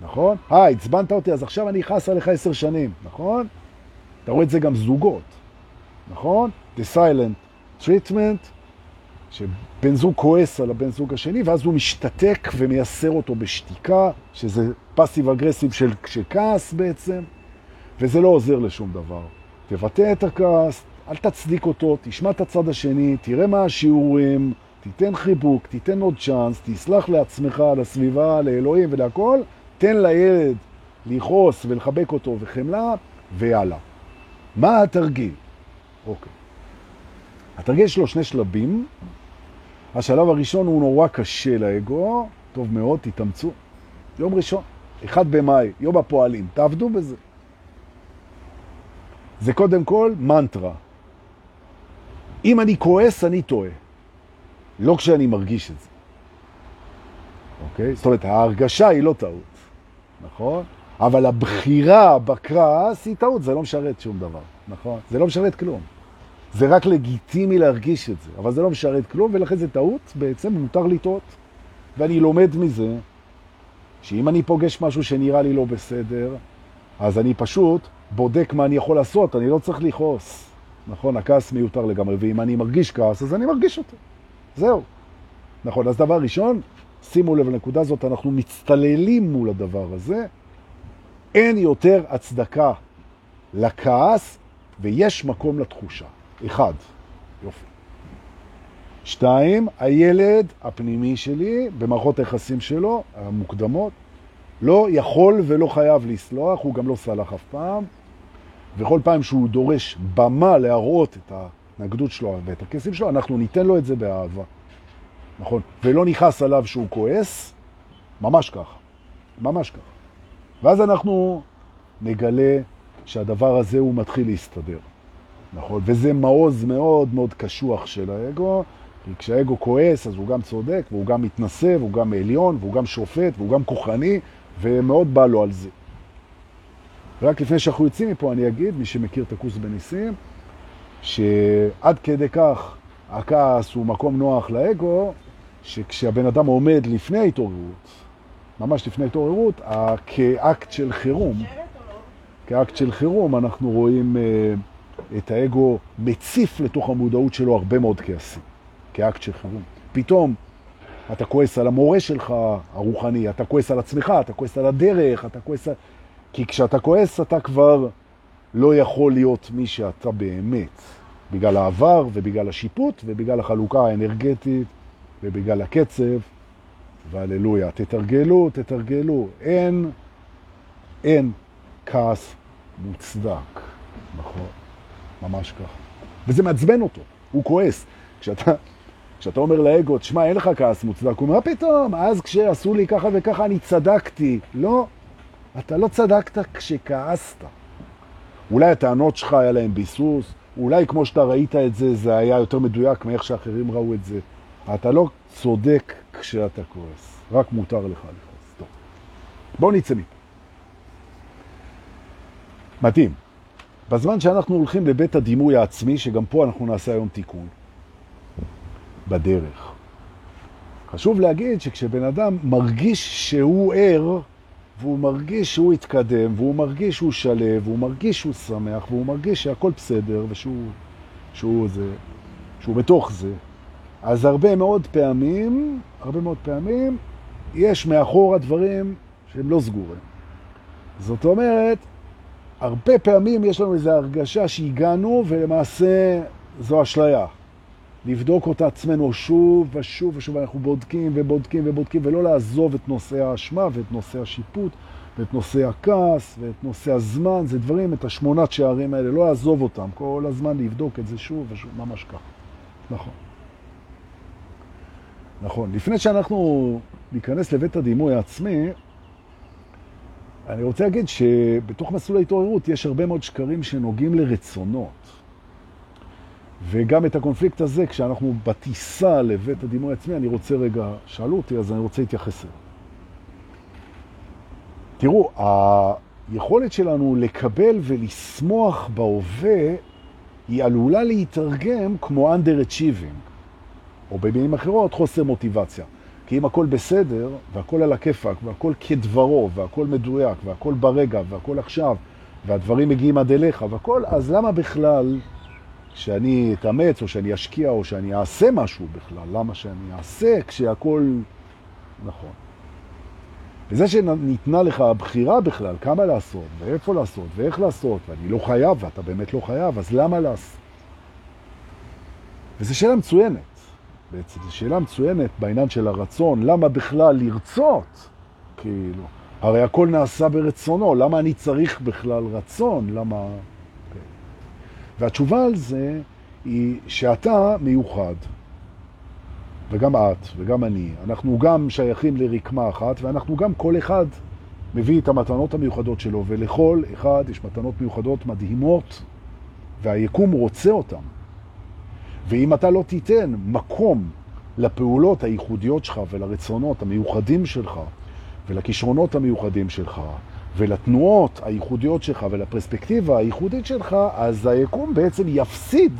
נכון? אה, הצבנת אותי, אז עכשיו אני אכעס עליך עשר שנים, נכון? אתה רואה את זה גם זוגות, נכון? The silent treatment, שבן זוג כועס על הבן זוג השני, ואז הוא משתתק ומייסר אותו בשתיקה, שזה פסיב אגרסיב של, של כעס בעצם, וזה לא עוזר לשום דבר. תבטא את הכעס, אל תצדיק אותו, תשמע את הצד השני, תראה מה השיעורים, תיתן חיבוק, תיתן עוד צ'אנס, תסלח לעצמך, לסביבה, לאלוהים ולהכל, תן לילד לכעוס ולחבק אותו וחמלה, ויאללה. מה התרגיל? אוקיי. התרגיל יש לו שני שלבים. השלב הראשון הוא נורא קשה לאגו, טוב מאוד, תתאמצו. יום ראשון, אחד במאי, יום הפועלים, תעבדו בזה. זה קודם כל מנטרה. אם אני כועס, אני טועה. לא כשאני מרגיש את זה. אוקיי? זאת אומרת, ההרגשה היא לא טעות, נכון? אבל הבחירה בכעס היא טעות, זה לא משרת שום דבר, נכון? זה לא משרת כלום. זה רק לגיטימי להרגיש את זה, אבל זה לא משרת כלום, ולכן זה טעות, בעצם מותר לטעות. ואני לומד מזה שאם אני פוגש משהו שנראה לי לא בסדר, אז אני פשוט בודק מה אני יכול לעשות, אני לא צריך לכעוס. נכון, הכעס מיותר לגמרי, ואם אני מרגיש כעס, אז אני מרגיש אותו. זהו. נכון, אז דבר ראשון, שימו לב לנקודה הזאת, אנחנו מצטללים מול הדבר הזה. אין יותר הצדקה לכעס, ויש מקום לתחושה. אחד. יופי. שתיים, הילד הפנימי שלי, במערכות היחסים שלו, המוקדמות, לא יכול ולא חייב לסלוח, הוא גם לא סלח אף פעם, וכל פעם שהוא דורש במה להראות את הנגדות שלו ואת הכסים שלו, אנחנו ניתן לו את זה באהבה. נכון? ולא נכנס עליו שהוא כועס, ממש ככה. ממש ככה. ואז אנחנו נגלה שהדבר הזה הוא מתחיל להסתדר. נכון? וזה מעוז מאוד מאוד קשוח של האגו, כי כשהאגו כועס אז הוא גם צודק, והוא גם מתנשא, והוא גם עליון, והוא גם שופט, והוא גם כוחני, ומאוד בא לו על זה. רק לפני שאנחנו יוצאים מפה אני אגיד, מי שמכיר את הקורס בניסים, שעד כדי כך הכעס הוא מקום נוח לאגו, שכשהבן אדם עומד לפני ההתעוררות, ממש לפני ההתעוררות, כאקט של חירום, כאקט של חירום אנחנו רואים... את האגו מציף לתוך המודעות שלו הרבה מאוד כעסים, כאקט של חירום. פתאום אתה כועס על המורה שלך הרוחני, אתה כועס על עצמך, אתה כועס על הדרך, אתה כועס על... כי כשאתה כועס אתה כבר לא יכול להיות מי שאתה באמת, בגלל העבר ובגלל השיפוט ובגלל החלוקה האנרגטית ובגלל הקצב, והללויה. תתרגלו, תתרגלו. אין, אין כעס מוצדק, נכון? ממש ככה. וזה מעצבן אותו, הוא כועס. כשאתה כשאתה אומר לאגו, תשמע, אין לך כעס מוצדק, הוא אומר, פתאום? אז כשעשו לי ככה וככה אני צדקתי. לא, אתה לא צדקת כשכעסת. אולי הטענות שלך היה להם ביסוס, אולי כמו שאתה ראית את זה, זה היה יותר מדויק מאיך שאחרים ראו את זה. אתה לא צודק כשאתה כועס, רק מותר לך לכעוס. טוב, בואו נצא מפה. מדהים. בזמן שאנחנו הולכים לבית הדימוי העצמי, שגם פה אנחנו נעשה היום תיקון, בדרך. חשוב להגיד שכשבן אדם מרגיש שהוא ער, והוא מרגיש שהוא התקדם, והוא מרגיש שהוא שלב, והוא מרגיש שהוא שמח, והוא מרגיש שהכל בסדר, ושהוא שהוא זה, שהוא בתוך זה, אז הרבה מאוד פעמים, הרבה מאוד פעמים, יש מאחור הדברים שהם לא סגורים. זאת אומרת, הרבה פעמים יש לנו איזו הרגשה שהגענו, ולמעשה זו אשליה. לבדוק אותה עצמנו שוב ושוב ושוב, אנחנו בודקים ובודקים ובודקים, ולא לעזוב את נושא האשמה ואת נושא השיפוט ואת נושא הכעס ואת נושא הזמן, זה דברים, את השמונת שערים האלה, לא לעזוב אותם, כל הזמן לבדוק את זה שוב ושוב, ממש ככה. נכון. נכון. לפני שאנחנו ניכנס לבית הדימוי העצמי, אני רוצה להגיד שבתוך מסלול ההתעוררות יש הרבה מאוד שקרים שנוגעים לרצונות. וגם את הקונפליקט הזה, כשאנחנו בטיסה לבית הדימוי עצמי, אני רוצה רגע, שאלו אותי, אז אני רוצה להתייחס אליו. תראו, היכולת שלנו לקבל ולסמוח בהווה, היא עלולה להתרגם כמו underachieving, או במילים אחרות, חוסר מוטיבציה. כי אם הכל בסדר, והכל על הכיפק, והכל כדברו, והכל מדויק, והכל ברגע, והכל עכשיו, והדברים מגיעים עד אליך, והכל, אז למה בכלל שאני אתאמץ, או שאני אשקיע, או שאני אעשה משהו בכלל? למה שאני אעשה כשהכל נכון? וזה שניתנה לך הבחירה בכלל, כמה לעשות, ואיפה לעשות, ואיך לעשות, ואני לא חייב, ואתה באמת לא חייב, אז למה לעשות? וזו שאלה מצוינת. בעצם זו שאלה מצוינת בעניין של הרצון, למה בכלל לרצות? כאילו, הרי הכל נעשה ברצונו, למה אני צריך בכלל רצון? למה... כן. והתשובה על זה היא שאתה מיוחד, וגם את וגם אני, אנחנו גם שייכים לרקמה אחת, ואנחנו גם כל אחד מביא את המתנות המיוחדות שלו, ולכל אחד יש מתנות מיוחדות מדהימות, והיקום רוצה אותם. ואם אתה לא תיתן מקום לפעולות הייחודיות שלך ולרצונות המיוחדים שלך ולכישרונות המיוחדים שלך ולתנועות הייחודיות שלך ולפרספקטיבה הייחודית שלך, אז היקום בעצם יפסיד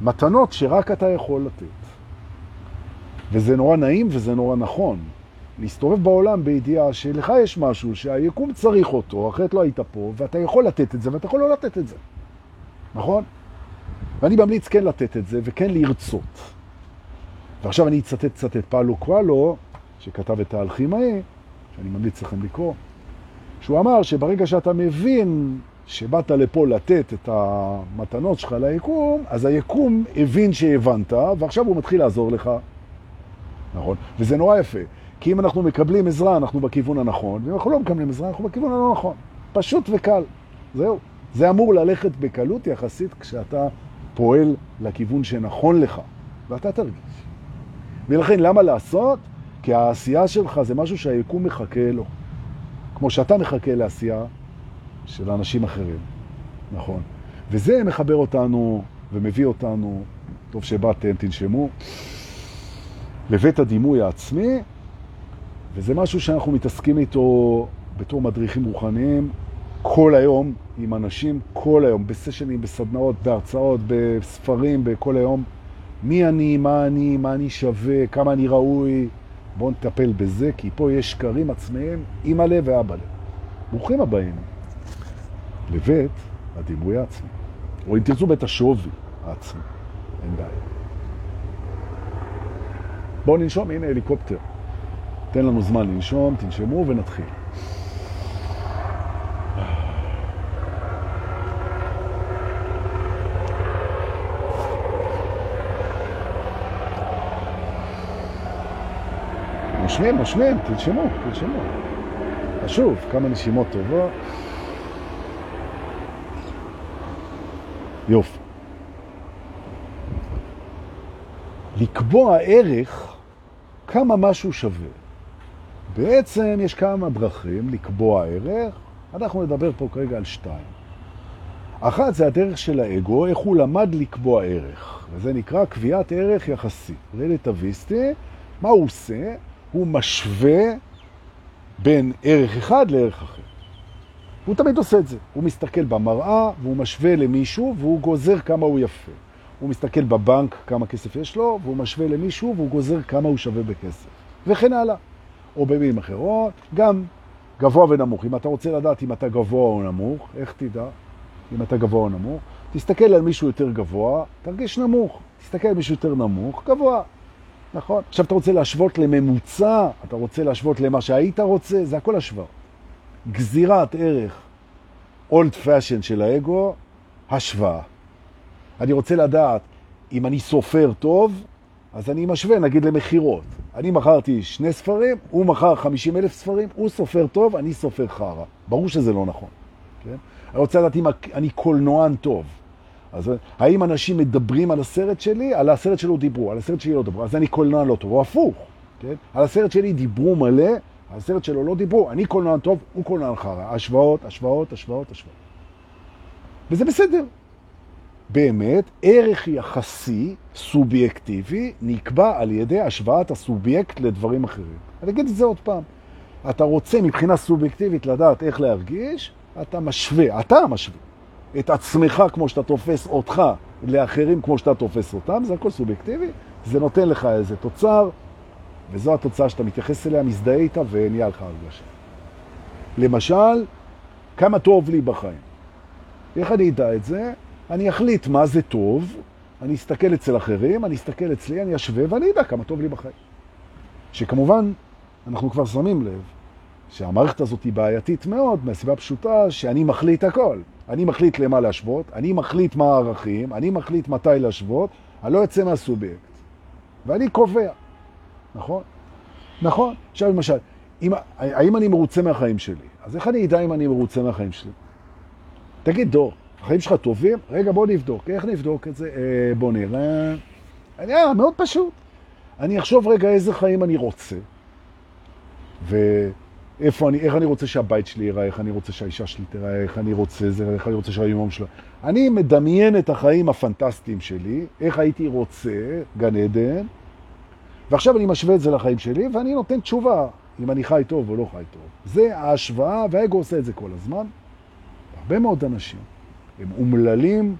מתנות שרק אתה יכול לתת. וזה נורא נעים וזה נורא נכון. להסתובב בעולם בידיעה שלך יש משהו שהיקום צריך אותו, אחרת לא היית פה, ואתה יכול לתת את זה ואתה יכול לא לתת את זה. נכון? ואני ממליץ כן לתת את זה וכן לרצות. ועכשיו אני אצטט קצת את פאלו קואלו, שכתב את האלכימאי, שאני ממליץ לכם לקרוא, שהוא אמר שברגע שאתה מבין שבאת לפה לתת את המתנות שלך ליקום, אז היקום הבין שהבנת, ועכשיו הוא מתחיל לעזור לך. נכון? וזה נורא יפה, כי אם אנחנו מקבלים עזרה, אנחנו בכיוון הנכון, ואם אנחנו לא מקבלים עזרה, אנחנו בכיוון הלא נכון. פשוט וקל. זהו. זה אמור ללכת בקלות יחסית כשאתה פועל לכיוון שנכון לך, ואתה תרגיש. ולכן, למה לעשות? כי העשייה שלך זה משהו שהיקום מחכה לו. כמו שאתה מחכה לעשייה של אנשים אחרים. נכון. וזה מחבר אותנו ומביא אותנו, טוב שבאתם, תנשמו, לבית הדימוי העצמי, וזה משהו שאנחנו מתעסקים איתו בתור מדריכים רוחניים כל היום, עם אנשים כל היום, בסשנים, בסדנאות, בהרצאות, בספרים, בכל היום. מי אני, מה אני, מה אני שווה, כמה אני ראוי. בואו נטפל בזה, כי פה יש שקרים עצמיים, אמא לב ואבא לב. ברוכים הבאים לבית הדימוי העצמי. או אם תרצו בית השווי העצמי, אין בעיה. בואו ננשום, הנה הליקופטר. תן לנו זמן לנשום, תנשמו ונתחיל. נושמים, נושמים, תנשמו, תנשמו. חשוב, כמה נשימות טובות. יופי. לקבוע ערך כמה משהו שווה. בעצם יש כמה דרכים לקבוע ערך, אנחנו נדבר פה כרגע על שתיים. אחת זה הדרך של האגו, איך הוא למד לקבוע ערך, וזה נקרא קביעת ערך יחסי. רלטביסטי, מה הוא עושה? הוא משווה בין ערך אחד לערך אחר. הוא תמיד עושה את זה. הוא מסתכל במראה, והוא משווה למישהו, והוא גוזר כמה הוא יפה. הוא מסתכל בבנק כמה כסף יש לו, והוא משווה למישהו, והוא גוזר כמה הוא שווה בכסף. וכן הלאה. או במילים אחרות, גם גבוה ונמוך. אם אתה רוצה לדעת אם אתה גבוה או נמוך, איך תדע אם אתה גבוה או נמוך? תסתכל על מישהו יותר גבוה, תרגיש נמוך. תסתכל על מישהו יותר נמוך, גבוה. נכון? עכשיו אתה רוצה להשוות לממוצע, אתה רוצה להשוות למה שהיית רוצה, זה הכל השוואה. גזירת ערך old fashion של האגו, השוואה. אני רוצה לדעת אם אני סופר טוב, אז אני משווה נגיד למכירות. אני מכרתי שני ספרים, הוא מכר 50 אלף ספרים, הוא סופר טוב, אני סופר חרה. ברור שזה לא נכון. כן? אני רוצה לדעת אם אני קולנוען טוב. אז האם אנשים מדברים על הסרט שלי? על הסרט שלו דיברו, על הסרט שלי לא דיברו. אז אני קולנוען לא טוב, או הפוך. כן? על הסרט שלי דיברו מלא, על הסרט שלו לא דיברו. אני קולנוען טוב, הוא קולנוען חרה. השוואות, השוואות, השוואות, השוואות. וזה בסדר. באמת, ערך יחסי, סובייקטיבי, נקבע על ידי השוואת הסובייקט לדברים אחרים. אני אגיד את זה עוד פעם. אתה רוצה מבחינה סובייקטיבית לדעת איך להרגיש, אתה משווה, אתה משווה את עצמך כמו שאתה תופס אותך לאחרים כמו שאתה תופס אותם, זה הכל סובייקטיבי, זה נותן לך איזה תוצר, וזו התוצאה שאתה מתייחס אליה, מזדהה איתה ונהיה לך הרגשה. למשל, כמה טוב לי בחיים. איך אני אדע את זה? אני אחליט מה זה טוב, אני אסתכל אצל אחרים, אני אסתכל אצלי, אני אשווה ואני אדע כמה טוב לי בחיים. שכמובן, אנחנו כבר שמים לב שהמערכת הזאת היא בעייתית מאוד, מהסיבה פשוטה שאני מחליט הכל. אני מחליט למה להשוות, אני מחליט מה הערכים, אני מחליט מתי להשוות, אני לא יוצא מהסובייקט. ואני קובע, נכון? נכון. עכשיו למשל, אם, האם אני מרוצה מהחיים שלי? אז איך אני אדע אם אני מרוצה מהחיים שלי? תגיד, דור, החיים שלך טובים? רגע, בוא נבדוק. איך נבדוק את זה? אה, בוא נראה. אני, אה, מאוד פשוט. אני אחשוב רגע איזה חיים אני רוצה, ואיפה אני, איך אני רוצה שהבית שלי ייראה, איך אני רוצה שהאישה שלי תראה, איך אני רוצה זה, איך אני רוצה שהיום שלו. אני מדמיין את החיים הפנטסטיים שלי, איך הייתי רוצה, גן עדן, ועכשיו אני משווה את זה לחיים שלי, ואני נותן תשובה, אם אני חי טוב או לא חי טוב. זה ההשוואה, והאגו עושה את זה כל הזמן. הרבה מאוד אנשים. הם אומללים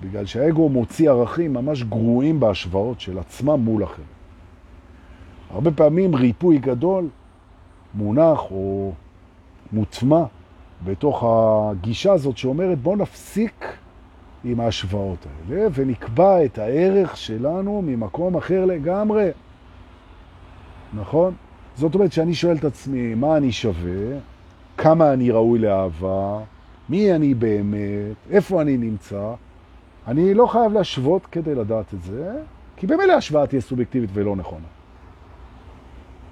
בגלל שהאגו מוציא ערכים ממש גרועים בהשוואות של עצמם מול אחרים. הרבה פעמים ריפוי גדול מונח או מוטמע בתוך הגישה הזאת שאומרת בוא נפסיק עם ההשוואות האלה ונקבע את הערך שלנו ממקום אחר לגמרי. נכון? זאת אומרת שאני שואל את עצמי מה אני שווה, כמה אני ראוי לאהבה, מי אני באמת, איפה אני נמצא. אני לא חייב להשוות כדי לדעת את זה, כי במילא ההשוואה תהיה סובייקטיבית ולא נכונה.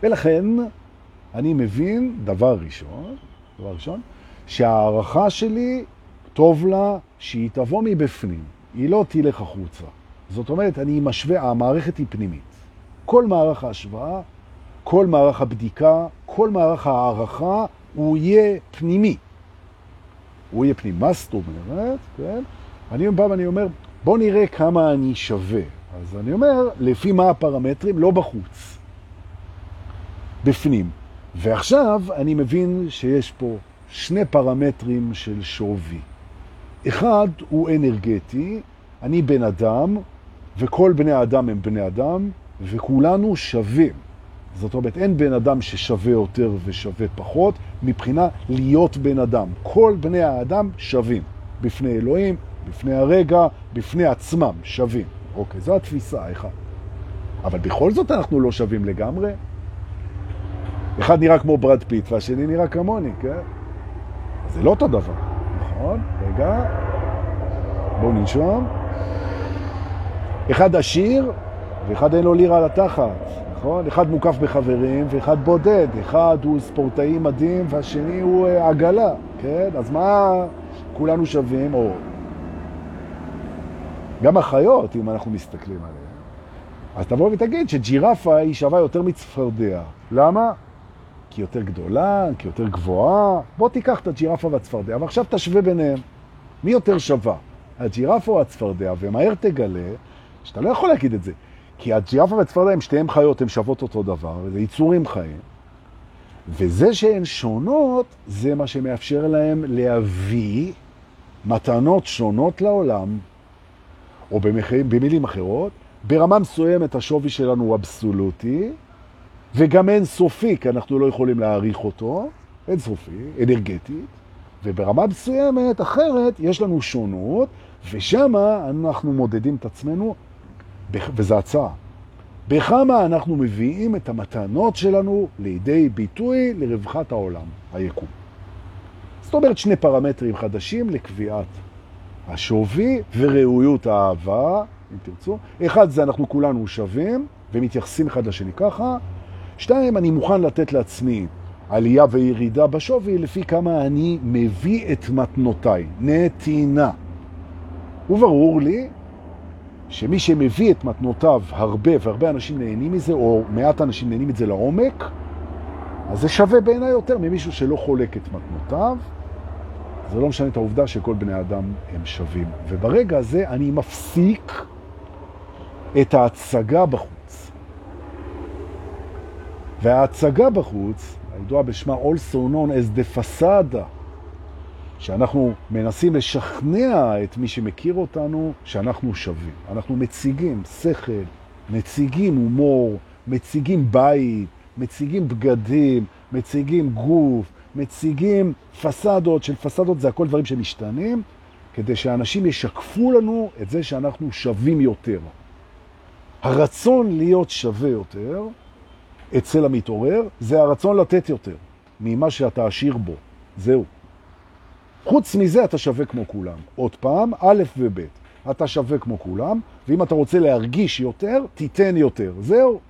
ולכן אני מבין, דבר ראשון, דבר ראשון, שהערכה שלי טוב לה שהיא תבוא מבפנים, היא לא תלך החוצה. זאת אומרת, אני משווה, המערכת היא פנימית. כל מערך ההשוואה, כל מערך הבדיקה, כל מערך הערכה, הוא יהיה פנימי. הוא יהיה פנים. מה זאת אומרת? כן? אני בא ואני אומר, בוא נראה כמה אני שווה. אז אני אומר, לפי מה הפרמטרים? לא בחוץ, בפנים. ועכשיו אני מבין שיש פה שני פרמטרים של שווי. אחד הוא אנרגטי, אני בן אדם, וכל בני האדם הם בני אדם, וכולנו שווים. זאת אומרת, אין בן אדם ששווה יותר ושווה פחות, מבחינה להיות בן אדם. כל בני האדם שווים. בפני אלוהים, בפני הרגע, בפני עצמם שווים. אוקיי, זו התפיסה האחת. אבל בכל זאת אנחנו לא שווים לגמרי. אחד נראה כמו ברד פיט והשני נראה כמוני, כן? זה לא אותו דבר, נכון? רגע, בואו ננשום. אחד עשיר ואחד אין לו לירה על התחת. נכון? אחד מוקף בחברים ואחד בודד, אחד הוא ספורטאי מדהים והשני הוא אה, עגלה, כן? אז מה כולנו שווים? או גם החיות, אם אנחנו מסתכלים עליהן. אז תבוא ותגיד שג'ירפה היא שווה יותר מצפרדע. למה? כי יותר גדולה, כי יותר גבוהה. בוא תיקח את הג'ירפה והצפרדע, ועכשיו תשווה ביניהם. מי יותר שווה? הג'ירפה או הצפרדע? ומהר תגלה שאתה לא יכול להגיד את זה. כי הג'ירפה והצפרדע הם שתיהם חיות, הן שוות אותו דבר, זה יצורים חיים. וזה שהן שונות, זה מה שמאפשר להם להביא מתנות שונות לעולם, או במחיר, במילים אחרות, ברמה מסוימת השווי שלנו הוא אבסולוטי, וגם אין סופי, כי אנחנו לא יכולים להעריך אותו, אין סופי, אנרגטית, וברמה מסוימת אחרת יש לנו שונות, ושם אנחנו מודדים את עצמנו, וזו הצעה, בכמה אנחנו מביאים את המתנות שלנו לידי ביטוי לרווחת העולם, היקום. זאת אומרת שני פרמטרים חדשים לקביעת השווי וראויות האהבה, אם תרצו. אחד זה אנחנו כולנו שווים ומתייחסים אחד לשני ככה. שתיים, אני מוכן לתת לעצמי עלייה וירידה בשווי לפי כמה אני מביא את מתנותיי, נתינה. וברור לי שמי שמביא את מתנותיו הרבה, והרבה אנשים נהנים מזה, או מעט אנשים נהנים מזה לעומק, אז זה שווה בעיניי יותר ממישהו שלא חולק את מתנותיו. זה לא משנה את העובדה שכל בני אדם הם שווים. וברגע הזה אני מפסיק את ההצגה בחוץ. וההצגה בחוץ, הידועה בשמה also known as the facade, שאנחנו מנסים לשכנע את מי שמכיר אותנו שאנחנו שווים. אנחנו מציגים שכל, מציגים הומור, מציגים בית, מציגים בגדים, מציגים גוף, מציגים פסדות, של פסדות זה הכל דברים שמשתנים, כדי שאנשים ישקפו לנו את זה שאנחנו שווים יותר. הרצון להיות שווה יותר אצל המתעורר זה הרצון לתת יותר ממה שאתה עשיר בו. זהו. חוץ מזה אתה שווה כמו כולם. עוד פעם, א' וב', אתה שווה כמו כולם, ואם אתה רוצה להרגיש יותר, תיתן יותר. זהו.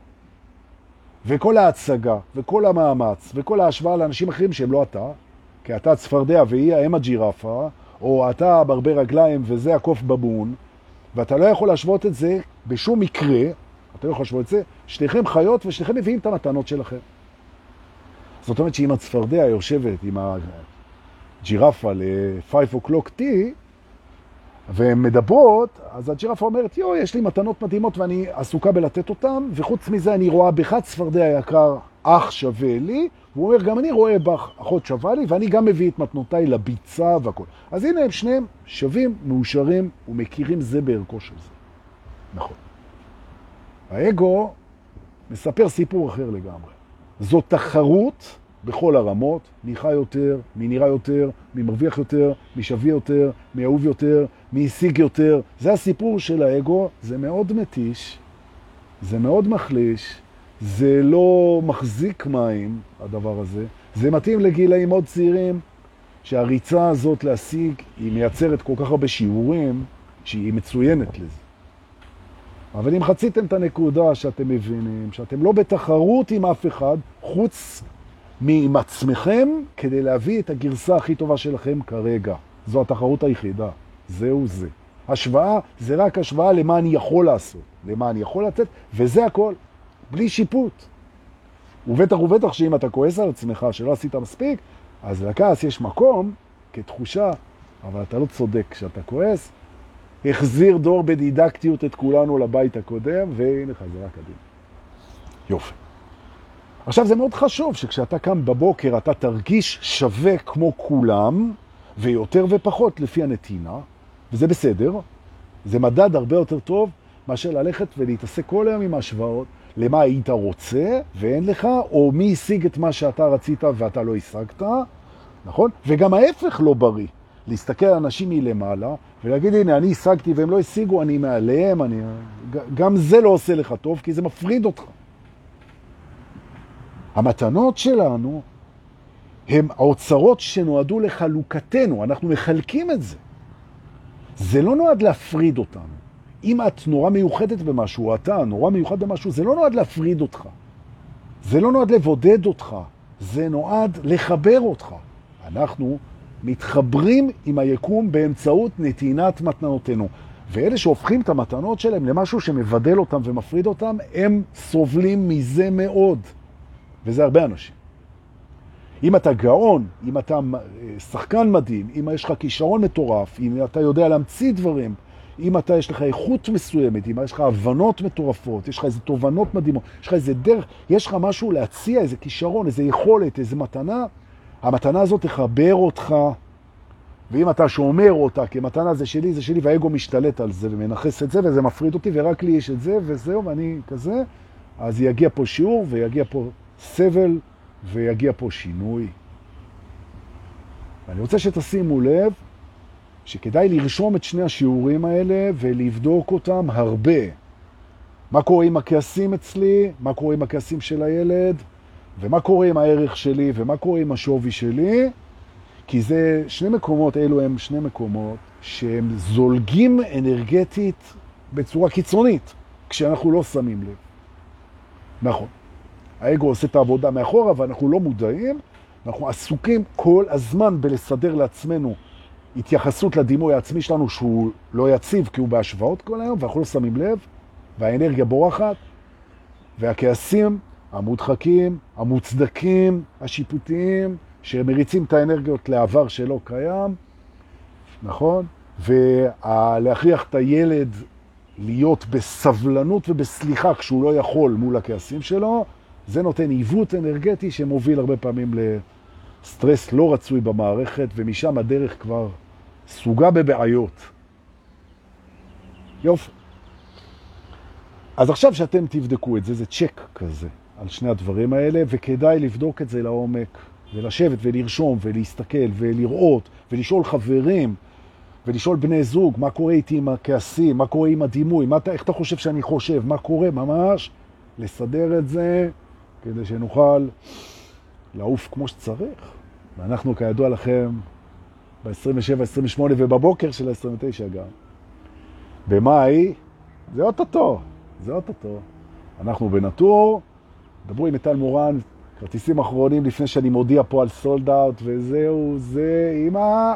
וכל ההצגה, וכל המאמץ, וכל ההשוואה לאנשים אחרים שהם לא אתה, כי אתה צפרדע והיא האם הג'ירפה, או אתה ברבה רגליים וזה הקוף בבון, ואתה לא יכול להשוות את זה בשום מקרה, אתה לא להשוות את זה, שניכם חיות ושניכם מביאים את המתנות שלכם. זאת אומרת שאם הצפרדע יושבת עם הג'ירפה ל-5 o'clock tea, והן מדברות, אז הג'ירפה אומרת, יו, יש לי מתנות מדהימות ואני עסוקה בלתת אותן, וחוץ מזה אני רואה בך צפרדע יקר, אח שווה לי, והוא אומר, גם אני רואה בך אחות שווה לי, ואני גם מביא את מתנותיי לביצה והכל. אז הנה הם שניהם שווים, מאושרים ומכירים זה בערכו של זה. נכון. האגו מספר סיפור אחר לגמרי. זו תחרות בכל הרמות, מי חי יותר, מי נראה יותר, מי מרוויח יותר, מי שווה יותר, מי אהוב יותר, מי השיג יותר. זה הסיפור של האגו, זה מאוד מתיש, זה מאוד מחליש, זה לא מחזיק מים, הדבר הזה. זה מתאים לגילאים מאוד צעירים, שהריצה הזאת להשיג, היא מייצרת כל כך הרבה שיעורים, שהיא מצוינת לזה. אבל אם חציתם את הנקודה שאתם מבינים, שאתם לא בתחרות עם אף אחד, חוץ מעם עצמכם, כדי להביא את הגרסה הכי טובה שלכם כרגע. זו התחרות היחידה. זהו זה. השוואה זה רק השוואה למה אני יכול לעשות, למה אני יכול לתת, וזה הכל, בלי שיפוט. ובטח ובטח שאם אתה כועס על עצמך שלא עשית מספיק, אז לכעס יש מקום כתחושה, אבל אתה לא צודק כשאתה כועס. החזיר דור בדידקטיות את כולנו לבית הקודם, והנה חזרה קדימה. יופי. עכשיו זה מאוד חשוב שכשאתה קם בבוקר אתה תרגיש שווה כמו כולם, ויותר ופחות לפי הנתינה, וזה בסדר, זה מדד הרבה יותר טוב מאשר ללכת ולהתעסק כל היום עם ההשוואות למה היית רוצה ואין לך, או מי השיג את מה שאתה רצית ואתה לא השגת, נכון? וגם ההפך לא בריא. להסתכל על אנשים מלמעלה ולהגיד, הנה, אני השגתי והם לא השיגו, אני מעליהם, אני... גם זה לא עושה לך טוב, כי זה מפריד אותך. המתנות שלנו הם האוצרות שנועדו לחלוקתנו, אנחנו מחלקים את זה. זה לא נועד להפריד אותנו. אם את נורא מיוחדת במשהו, או אתה נורא מיוחד במשהו, זה לא נועד להפריד אותך. זה לא נועד לבודד אותך, זה נועד לחבר אותך. אנחנו מתחברים עם היקום באמצעות נתינת מתנותינו. ואלה שהופכים את המתנות שלהם למשהו שמבדל אותם ומפריד אותם, הם סובלים מזה מאוד. וזה הרבה אנשים. אם אתה גאון, אם אתה שחקן מדהים, אם יש לך כישרון מטורף, אם אתה יודע להמציא דברים, אם אתה, יש לך איכות מסוימת, אם יש לך הבנות מטורפות, יש לך איזה תובנות מדהימות, יש לך איזה דרך, יש לך משהו להציע, איזה כישרון, איזה יכולת, איזה מתנה, המתנה הזאת תחבר אותך, ואם אתה שומר אותה כמתנה זה שלי, זה שלי, והאגו משתלט על זה ומנחס את זה, וזה מפריד אותי, ורק לי יש את זה, וזהו, ואני כזה, אז יגיע פה שיעור, ויגיע פה סבל, ויגיע פה שינוי. ואני רוצה שתשימו לב שכדאי לרשום את שני השיעורים האלה ולבדוק אותם הרבה. מה קורה עם הכעסים אצלי, מה קורה עם הכעסים של הילד, ומה קורה עם הערך שלי, ומה קורה עם השווי שלי, כי זה שני מקומות, אלו הם שני מקומות שהם זולגים אנרגטית בצורה קיצונית, כשאנחנו לא שמים לב. נכון. האגו עושה את העבודה מאחורה ואנחנו לא מודעים, אנחנו עסוקים כל הזמן בלסדר לעצמנו התייחסות לדימוי העצמי שלנו שהוא לא יציב כי הוא בהשוואות כל היום ואנחנו לא שמים לב והאנרגיה בורחת והכעסים המודחקים, המוצדקים, השיפוטיים, שמריצים את האנרגיות לעבר שלא קיים, נכון? ולהכריח את הילד להיות בסבלנות ובסליחה כשהוא לא יכול מול הכעסים שלו, זה נותן עיוות אנרגטי שמוביל הרבה פעמים לסטרס לא רצוי במערכת, ומשם הדרך כבר סוגה בבעיות. יופי. אז עכשיו שאתם תבדקו את זה, זה צ'ק כזה על שני הדברים האלה, וכדאי לבדוק את זה לעומק, ולשבת ולרשום ולהסתכל ולראות ולשאול חברים ולשאול בני זוג מה קורה איתי עם הכעסים, מה קורה עם הדימוי, מה, איך אתה חושב שאני חושב, מה קורה ממש, לסדר את זה כדי שנוכל לעוף כמו שצריך. ואנחנו כידוע לכם ב-27, 28 ובבוקר של ה-29 גם. במאי, זה אוטוטו, זה אוטוטו. אנחנו בנטור, דברו עם איטל מורן, כרטיסים אחרונים לפני שאני מודיע פה על סולד אאוט, וזהו, זה אמא.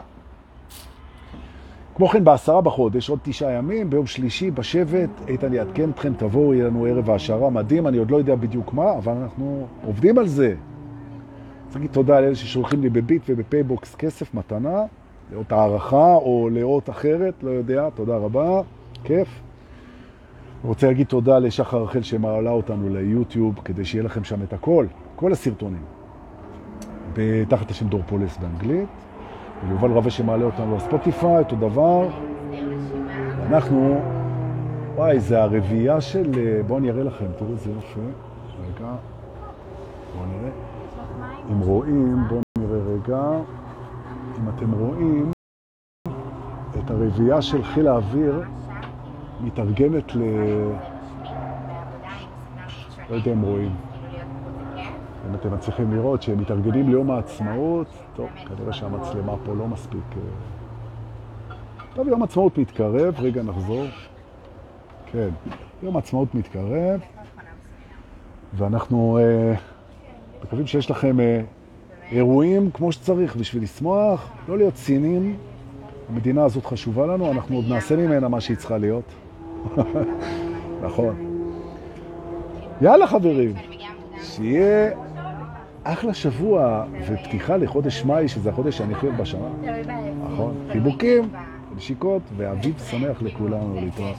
כמו כן, בעשרה בחודש, עוד תשעה ימים, ביום שלישי, בשבט, איתן יעדכן אתכם, תבואו, יהיה לנו ערב העשרה מדהים, אני עוד לא יודע בדיוק מה, אבל אנחנו עובדים על זה. צריך להגיד תודה לאלה ששולחים לי בביט ובפייבוקס כסף, מתנה, לאות הערכה או לאות אחרת, לא יודע, תודה רבה, כיף. רוצה להגיד תודה לשחר רחל שמעלה אותנו ליוטיוב, כדי שיהיה לכם שם את הכל, כל הסרטונים, תחת השם דורפולס באנגלית. ויובל רווה שמעלה אותנו לספוטיפיי, אותו דבר. אנחנו, וואי, זה הרביעייה של... בואו אני אראה לכם, תראו איזה יופי. רגע, בואו נראה. אם רואים, בואו נראה רגע. אם אתם רואים את הרביעייה של חיל האוויר מתארגנת ל... לא יודע אם רואים. אם אתם מצליחים לראות שהם מתארגנים ליום העצמאות, טוב, כנראה שהמצלמה פה לא מספיק... אה. טוב, יום העצמאות מתקרב, רגע נחזור. כן, יום העצמאות מתקרב, ואנחנו אה, מקווים שיש לכם אה, אירועים כמו שצריך בשביל לשמוח, לא להיות צינים. המדינה הזאת חשובה לנו, אנחנו עוד נעשה ממנה מה שהיא צריכה להיות. נכון. יאללה חברים, שיהיה אחלה שבוע ופתיחה לחודש מאי, שזה החודש שאני חייב בשנה. נכון. חיבוקים, נשיקות, ואביב שמח לכולנו להתראות.